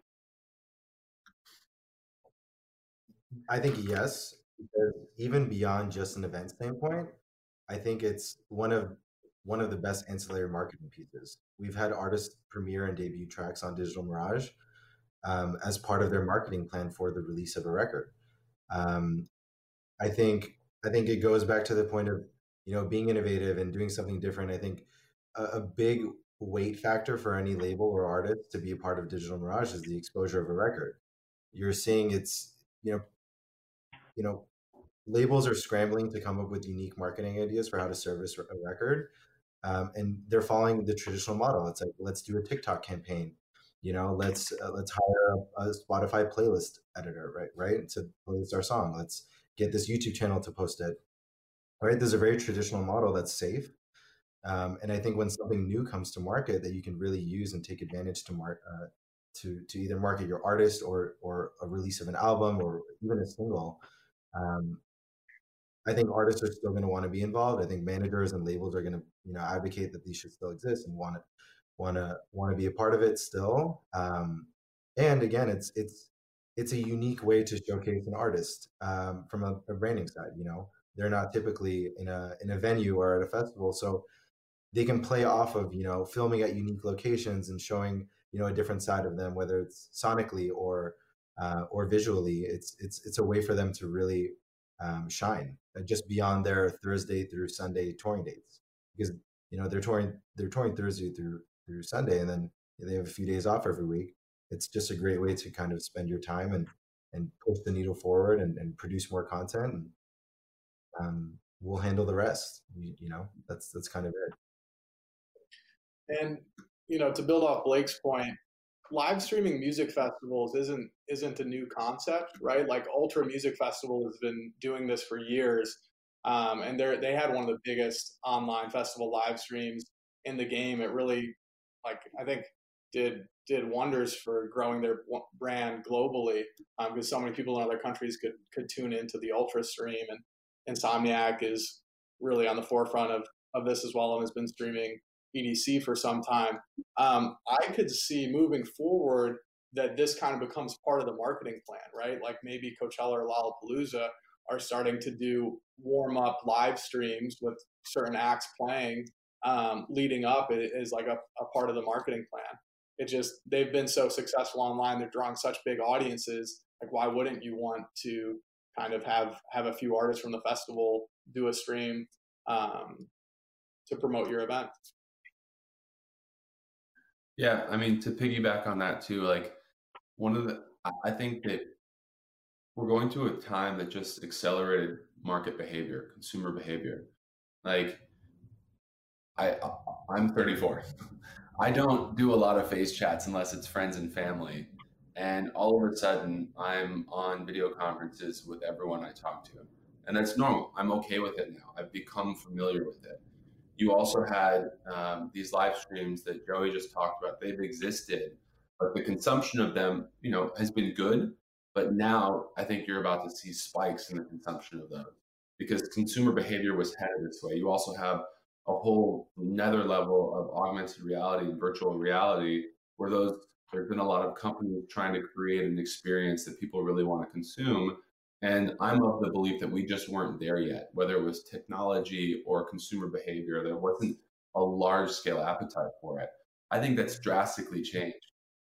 I think yes, because even beyond just an event standpoint, I think it's one of one of the best ancillary marketing pieces. We've had artists premiere and debut tracks on Digital Mirage um, as part of their marketing plan for the release of a record. Um, I think I think it goes back to the point of you know being innovative and doing something different. I think a, a big weight factor for any label or artist to be a part of Digital Mirage is the exposure of a record. You're seeing it's you know you know labels are scrambling to come up with unique marketing ideas for how to service a record. Um, and they're following the traditional model. It's like, let's do a TikTok campaign. You know, let's uh, let's hire a, a, Spotify playlist editor, right? Right, to playlist our song. Let's get this YouTube channel to post it. Right, there's a very traditional model that's safe, um, and I think when something new comes to market that you can really use and take advantage to mark uh, to to either market your artist or or a release of an album or even a single, um, I think artists are still going to want to be involved. I think managers and labels are going to, you know, advocate that these should still exist and want to want to want to be a part of it still. Um, and again, it's it's it's a unique way to showcase an artist um, from a, a, branding side. You know, they're not typically in a in a venue or at a festival, so they can play off of you know filming at unique locations and showing you know a different side of them, whether it's sonically or uh, or visually. It's it's it's a way for them to really um, shine uh, just beyond their Thursday through Sunday touring dates because you know they're touring they're touring Thursday through through Sunday and then they have a few days off every week. It's just a great way to kind of spend your time and and push the needle forward and, and produce more content and um, we'll handle the rest. You, you know, that's that's kind of it. And you know, to build off Blake's point, live streaming music festivals isn't isn't a new concept, right? Like Ultra Music Festival has been doing this for years, um, and they they had one of the biggest online festival live streams in the game. It really, like I think, did did wonders for growing their brand globally because um, so many people in other countries could could tune into the Ultra stream, and Insomniac is really on the forefront of of this as well and has been streaming EDC for some time. Um, I could see moving forward that this kind of becomes part of the marketing plan, right? Like maybe Coachella or Lollapalooza are starting to do warm up live streams with certain acts playing um, leading up is like a, a part of the marketing plan. It just they've been so successful online; they're drawing such big audiences. Like, why wouldn't you want to kind of have have a few artists from the festival do a stream um, to promote your event? Yeah, I mean to piggyback on that too, like one of the I think that we're going to a time that just accelerated market behavior, consumer behavior. Like I I'm 34. I don't do a lot of face chats unless it's friends and family. And all of a sudden I'm on video conferences with everyone I talk to. And that's normal. I'm okay with it now. I've become familiar with it you also had um, these live streams that Joey just talked about. They've existed, but the consumption of them, you know, has been good. But now I think you're about to see spikes in the consumption of those because consumer behavior was headed this way. You also have a whole another level of augmented reality and virtual reality where those there's been a lot of companies trying to create an experience that people really want to consume and I'm of the belief that we just weren't there yet, whether it was technology or consumer behavior, there wasn't a large scale appetite for it. I think that's drastically changed.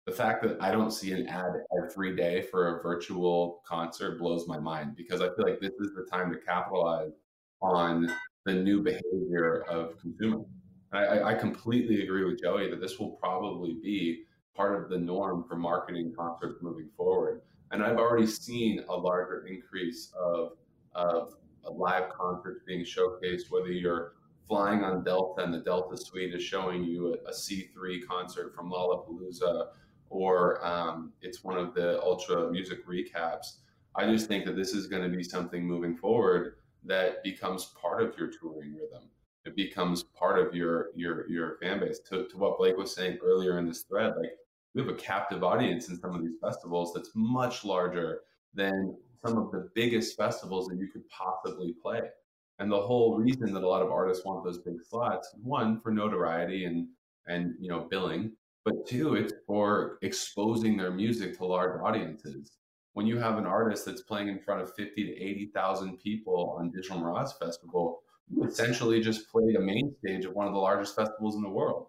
The fact that I don't see an ad every day for a virtual concert blows my mind because I feel like this is the time to capitalize on the new behavior of consumers. I, I completely agree with Joey that this will probably be part of the norm for marketing concerts moving forward. And I've already seen a larger increase of, of live concerts being showcased, whether you're flying on Delta and the Delta Suite is showing you a a C3 concert from Lollapalooza, or um, it's one of the Ultra music recaps. I just think that this is going to be something moving forward that becomes part of your touring rhythm. It becomes part of your your your fan base. To, to what Blake was saying earlier in this thread, like we have a captive audience in some of these festivals that's much larger than some of the biggest festivals that you could possibly play. And the whole reason that a lot of artists want those big slots, one for notoriety and and you know billing, but two, it's for exposing their music to large audiences. When you have an artist that's playing in front of fifty to eighty thousand people on Digital Mirage Festival, you essentially just played a main stage of one of the largest festivals in the world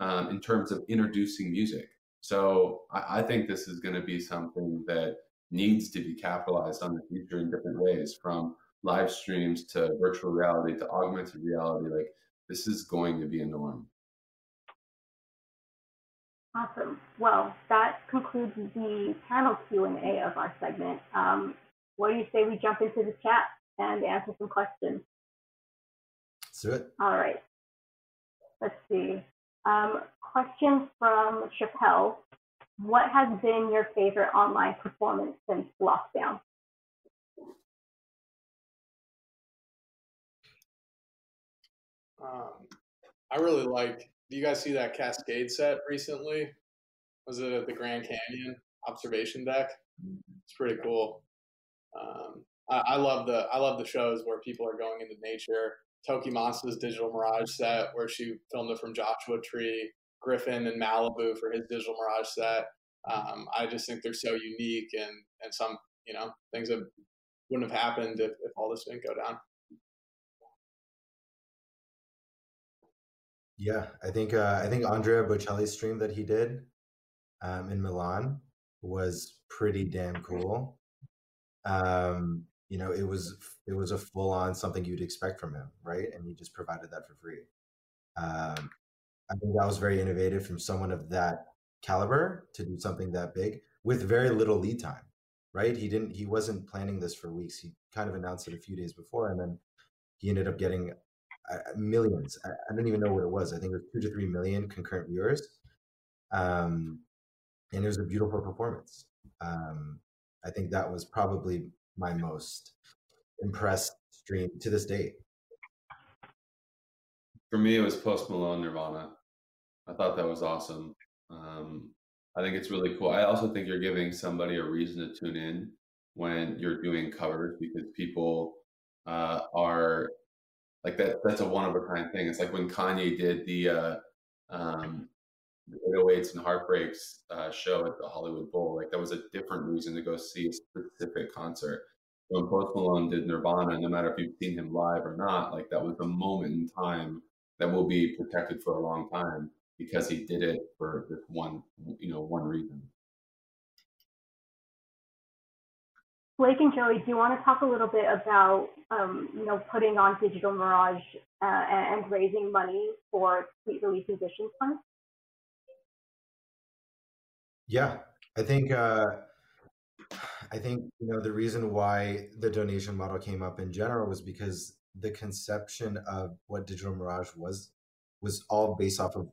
um, in terms of introducing music. So I, I think this is going to be something that needs to be capitalized on the future in different ways, from live streams to virtual reality to augmented reality. Like this is going to be a norm. Awesome. Well, that concludes the panel Q and A of our segment. Um, what do you say we jump into the chat? and answer some questions. Let's do it. All right. Let's see. Um, question from Chappelle. What has been your favorite online performance since lockdown? Um, I really like. Do you guys see that Kaskade set recently? Was it at the Grand Canyon observation deck? It's pretty cool. Um, I, I, love the I love the shows where people are going into nature. TOKiMONSTA's Digital Mirage set, where she filmed it from Joshua Tree. Gryffin and Malibu for his Digital Mirage set. Um, I just think they're so unique and and some you know things that wouldn't have happened if, if all this didn't go down. Yeah, I think uh, I think Andrea Bocelli's stream that he did um, in Milan was pretty damn cool. Um, you know, it was it was a full on something you'd expect from him, right? And he just provided that for free. Um, I think that was very innovative from someone of that caliber to do something that big with very little lead time, right? He didn't he wasn't planning this for weeks. He kind of announced it a few days before, and then he ended up getting millions. I, I, don't even know what it was. I think it was two to three million concurrent viewers. Um, and it was a beautiful performance. Um, I think that was probably my most impressed stream to this date. For me, it was Post Malone Nirvana. I thought that was awesome. Um, I think it's really cool. I also think you're giving somebody a reason to tune in when you're doing covers because people uh, are like that that's a one of a kind thing. It's like when Kanye did the uh, um, the 808s and Heartbreaks uh, show at the Hollywood Bowl. Like that was a different reason to go see a specific concert. When Post Malone did Nirvana, no matter if you've seen him live or not, like that was a moment in time that will be protected for a long time because he did it for this one, you know, one reason. Blake and Joey, do you want to talk a little bit about, um, you know, putting on Digital Mirage uh, and raising money for Sweet Relief Musicians Fund? Yeah, I think uh, I think you know the reason why the donation model came up in general was because the conception of what Digital Mirage was was all based off of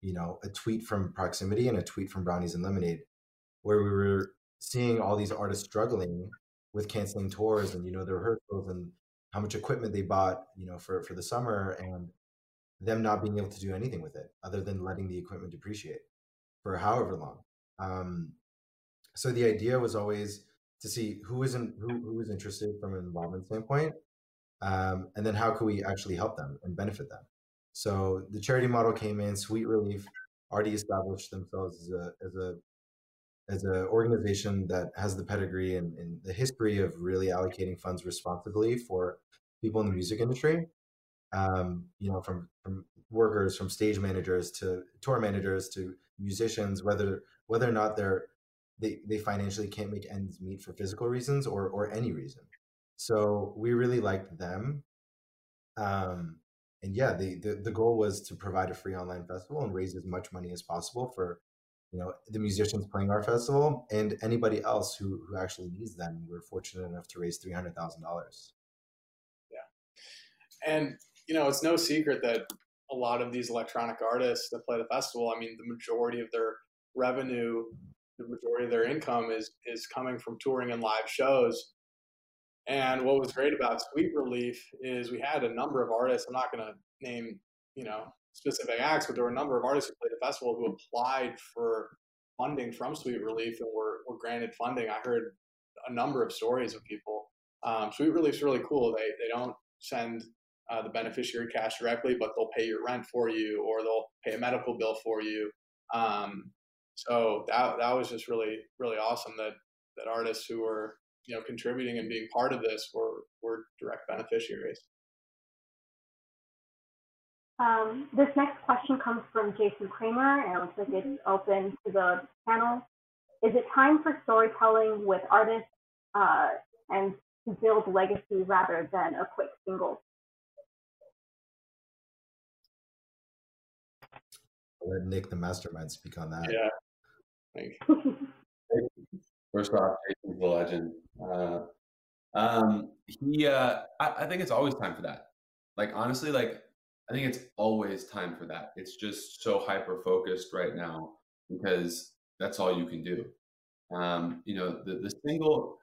you know a tweet from Proximity and a tweet from Brownies and Lemonade, where we were seeing all these artists struggling with canceling tours and you know the rehearsals and how much equipment they bought you know for for the summer and them not being able to do anything with it other than letting the equipment depreciate for however long. Um, so the idea was always to see who isn't who, who is interested from an involvement standpoint um, and then how can we actually help them and benefit them. So the charity model came in sweet relief already established themselves as a as a as an organization that has the pedigree and, and, the history of really allocating funds responsibly for people in the music industry, um, you know, from from workers, from stage managers to tour managers to musicians, whether whether or not they're they, they financially can't make ends meet for physical reasons or or any reason. So we really liked them. Um, and yeah, the, the the goal was to provide a free online festival and raise as much money as possible for you know the musicians playing our festival and anybody else who who actually needs them we're fortunate enough to raise $300000 yeah. And you know it's no secret that a lot of these electronic artists that play the festival i mean the majority of their revenue the majority of their income is is coming from touring and live shows. And what was great about sweet relief is we had a number of artists i'm not going to name you know specific acts, but there were a number of artists who played the festival who applied for funding from Sweet Relief and were, were granted funding. I heard a number of stories of people. Um, Sweet Relief's really cool. They they don't send uh, the beneficiary cash directly, but they'll pay your rent for you or they'll pay a medical bill for you. Um, so that that was just really really awesome that that artists who were you know contributing and being part of this were were direct beneficiaries. Um, this next question comes from Jason Kramer, and it looks like it's open to the panel. Is it time for storytelling with artists uh, and to build legacy rather than a quick single? I'll let Nick, the mastermind, speak on that. Yeah. Thank you. First off, Jason's a legend. Uh, um, he, uh, I, I think it's always time for that. Like honestly, like I think it's always time for that. It's just so hyper focused right now because that's all you can do. Um, you know, the the single.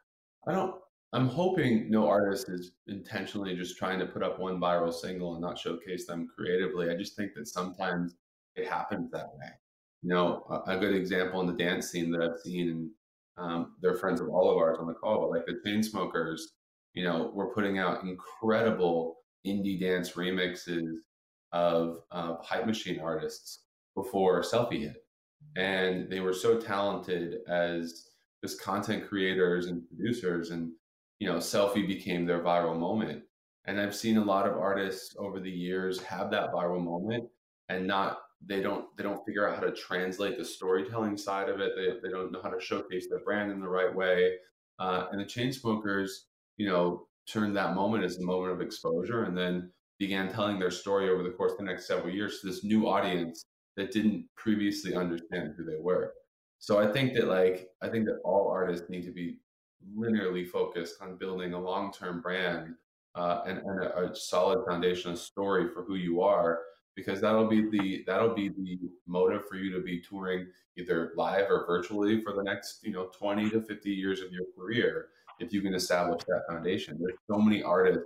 I don't. I'm hoping no artist is intentionally just trying to put up one viral single and not showcase them creatively. I just think that sometimes it happens that way. You know, a, a good example in the dance scene that I've seen, and um, they're friends of all of ours on the call, but like the Chainsmokers, you know, we're putting out incredible indie dance remixes of, of hype machine artists before selfie hit. And they were so talented as just content creators and producers and you know selfie became their viral moment. And i've seen a lot of artists over the years have that viral moment and not they don't they don't figure out how to translate the storytelling side of it. They, they don't know how to showcase their brand in the right way. Uh, and the Chainsmokers you know turned that moment as a moment of exposure. And then began telling their story over the course of the next several years to this new audience that didn't previously understand who they were. So I think that like I think that all artists need to be linearly focused on building a long-term brand uh, and, and a, a, solid foundation, a story for who you are, because that'll be the that'll be the motive for you to be touring either live or virtually for the next you know 20 to 50 years of your career if you can establish that foundation. There's so many artists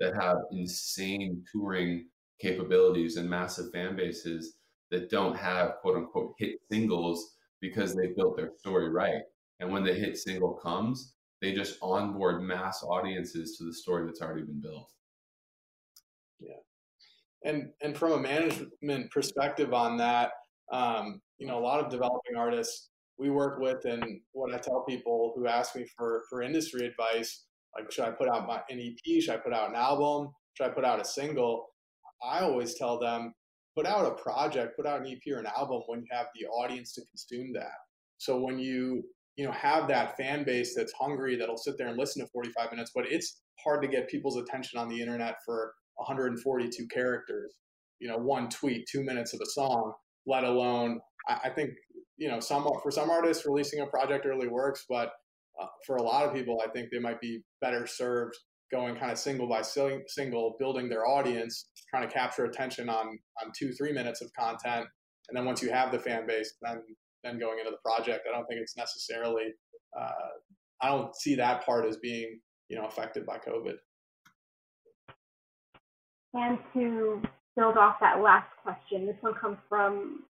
that have insane touring capabilities and massive fan bases that don't have quote unquote hit singles because they built their story right. And when the hit single comes, they just onboard mass audiences to the story that's already been built. Yeah. And and from a management perspective on that, um, you know, a lot of developing artists we work with and what I tell people who ask me for for industry advice, like should I put out my an EP, should I put out an album, should I put out a single? I always tell them put out a project, put out an EP or an album when you have the audience to consume that. So when you you know have that fan base that's hungry that'll sit there and listen to 45 minutes, but it's hard to get people's attention on the internet for 142 characters. You know, one tweet, two minutes of a song, let alone I, I think you know some for some artists releasing a project early works, but uh, for a lot of people, I think they might be better served going kind of single by single, building their audience, trying to capture attention on on two three minutes of content, and then once you have the fan base, then then going into the project. I don't think it's necessarily. Uh, I don't see that part as being you know affected by COVID. And to build off that last question, this one comes from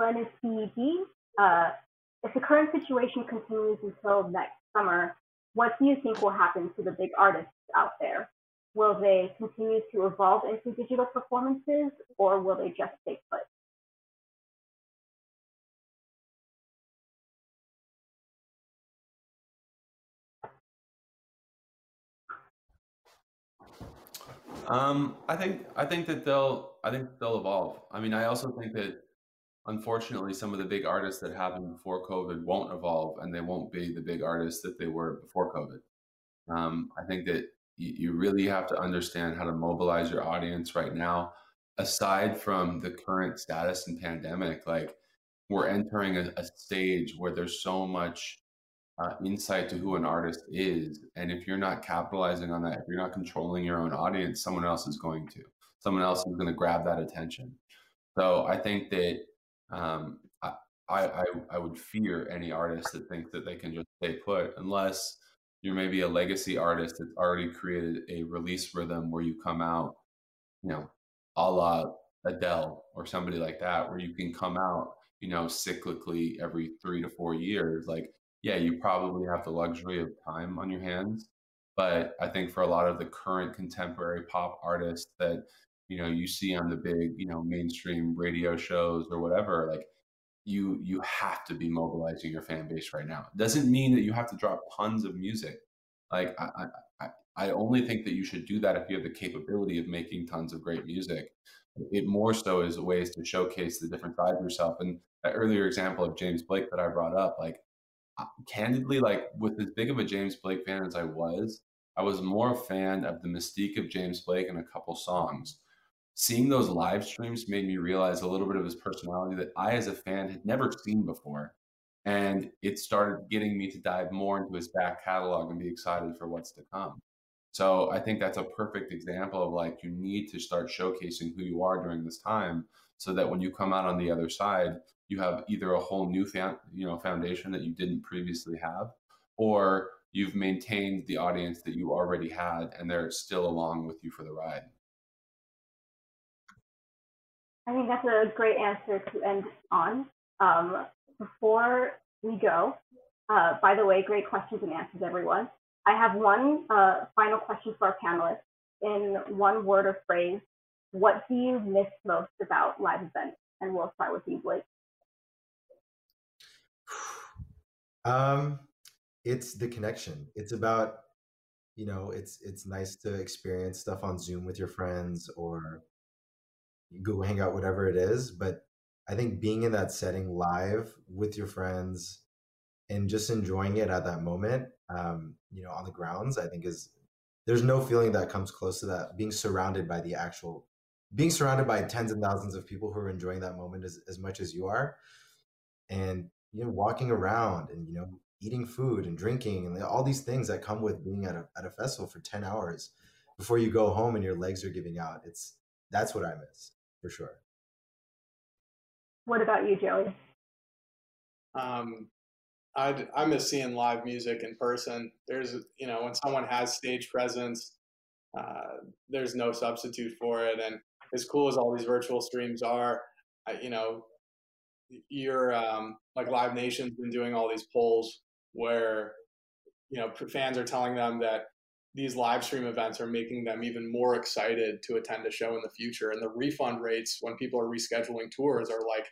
Glennis B. Uh, if the current situation continues until next summer, what do you think will happen to the big artists out there? Will they continue to evolve into digital performances or will they just stay put? Um, I think I think that they'll I think they'll evolve. I mean, I also think that unfortunately some of the big artists that happened before COVID won't evolve and they won't be the big artists that they were before COVID. Um, I think that you, you really have to understand how to mobilize your audience right now. Aside from the current status and pandemic, like we're entering a, a stage where there's so much uh, insight to who an artist is. And if you're not capitalizing on that, if you're not controlling your own audience, someone else is going to. Someone else is going to grab that attention. So I think that um, I, I, I would fear any artist that thinks that they can just stay put unless you're maybe a legacy artist that's already created a release rhythm where you come out, you know, a la Adele or somebody like that, where you can come out, you know, cyclically every three to four years. Like, yeah, you probably have the luxury of time on your hands. But I think for a lot of the current contemporary pop artists that, you know, you see on the big, you know, mainstream radio shows or whatever, like you you have to be mobilizing your fan base right now. It doesn't mean that you have to drop tons of music. Like I, I I only think that you should do that if you have the capability of making tons of great music. It more so is ways to showcase the different sides of yourself. And that earlier example of James Blake that I brought up, like candidly, like with as big of a James Blake fan as I was, I was more a fan of the mystique of James Blake and a couple songs seeing those live streams made me realize a little bit of his personality that I, as a fan, had never seen before. And it started getting me to dive more into his back catalog and be excited for what's to come. So I think that's a perfect example of like you need to start showcasing who you are during this time so that when you come out on the other side, you have either a whole new fan, you know foundation that you didn't previously have or you've maintained the audience that you already had and they're still along with you for the ride. I think that's a great answer to end on. Um, before we go, uh, by the way, great questions and answers, everyone. I have one uh, final question for our panelists. In one word or phrase, what do you miss most about live events? And we'll start with you, Blake. Um, it's the connection. It's about, you know, it's it's nice to experience stuff on Zoom with your friends or go Hangout, whatever it is. But I think being in that setting live with your friends and just enjoying it at that moment, um, you know, on the grounds, I think is there's no feeling that comes close to that. Being surrounded by the actual, being surrounded by tens and thousands of people who are enjoying that moment as, as much as you are, and you know, walking around and you know, eating food and drinking and all these things that come with being at a at a festival for ten hours before you go home and your legs are giving out. It's that's what I miss for sure. What about you, Joey? Um, I I miss seeing live music in person. There's you know when someone has stage presence, uh, there's no substitute for it. And as cool as all these virtual streams are, I, you know, you're um, like Live Nation's been doing all these polls where you know fans are telling them that these live stream events are making them even more excited to attend a show in the future. And the refund rates when people are rescheduling tours are like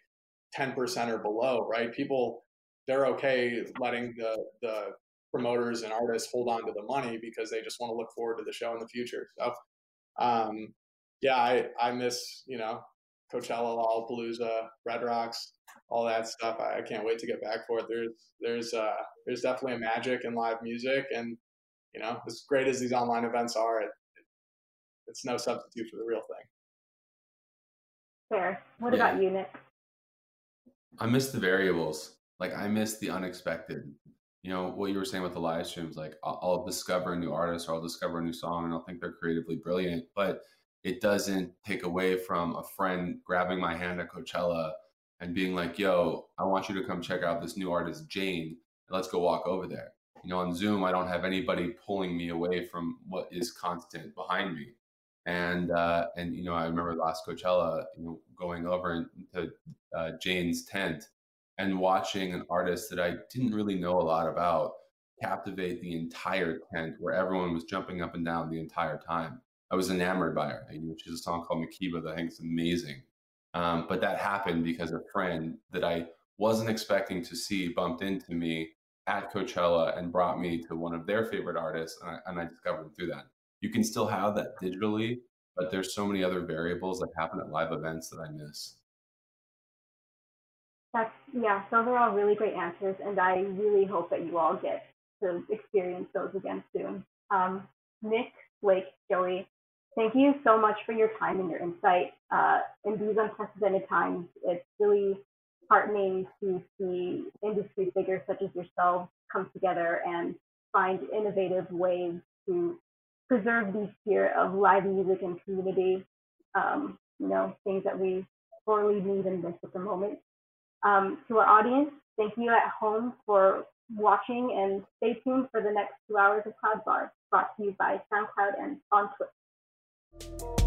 10% or below, right? People, they're okay letting the, the promoters and artists hold on to the money because they just want to look forward to the show in the future. So, um, yeah, I, I miss, you know, Coachella, Lollapalooza, Red Rocks, all that stuff. I, I can't wait to get back for it. There's, there's, uh, there's definitely a magic in live music and, you know, as great as these online events are, it, it, it's no substitute for the real thing. Fair. What yeah. about you, Nick? I miss the variables. Like I miss the unexpected. You know what you were saying with the live streams. Like I'll, I'll discover a new artist or I'll discover a new song and I'll think they're creatively brilliant, but it doesn't take away from a friend grabbing my hand at Coachella and being like, "Yo, I want you to come check out this new artist, Jain. And let's go walk over there." You know on zoom i don't have anybody pulling me away from what is constant behind me. And uh, and you know i remember last coachella you know going over into uh, Jain's tent and watching an artist that i didn't really know a lot about captivate the entire tent where everyone was jumping up and down the entire time. I was enamored by her know, she's a song called Makeba that i think is amazing. Um, but that happened because a friend that i wasn't expecting to see bumped into me at Coachella and brought me to one of their favorite artists, and I, and I discovered through that. You can still have that digitally, but there's so many other variables that happen at live events that I miss. That's yeah, those are all really great answers, and I really hope that you all get to experience those again soon. Um, Nick, Blake, Joey, thank you so much for your time and your insight. Uh, in these unprecedented times, it's really heartening to see industry figures such as yourselves come together and find innovative ways to preserve the spirit of live music and community. Um, you know, things that we sorely need and miss at the moment. Um, to our audience, thank you at home for watching and stay tuned for the next two hours of Cloud Bar, brought to you by SoundCloud and on Twitch.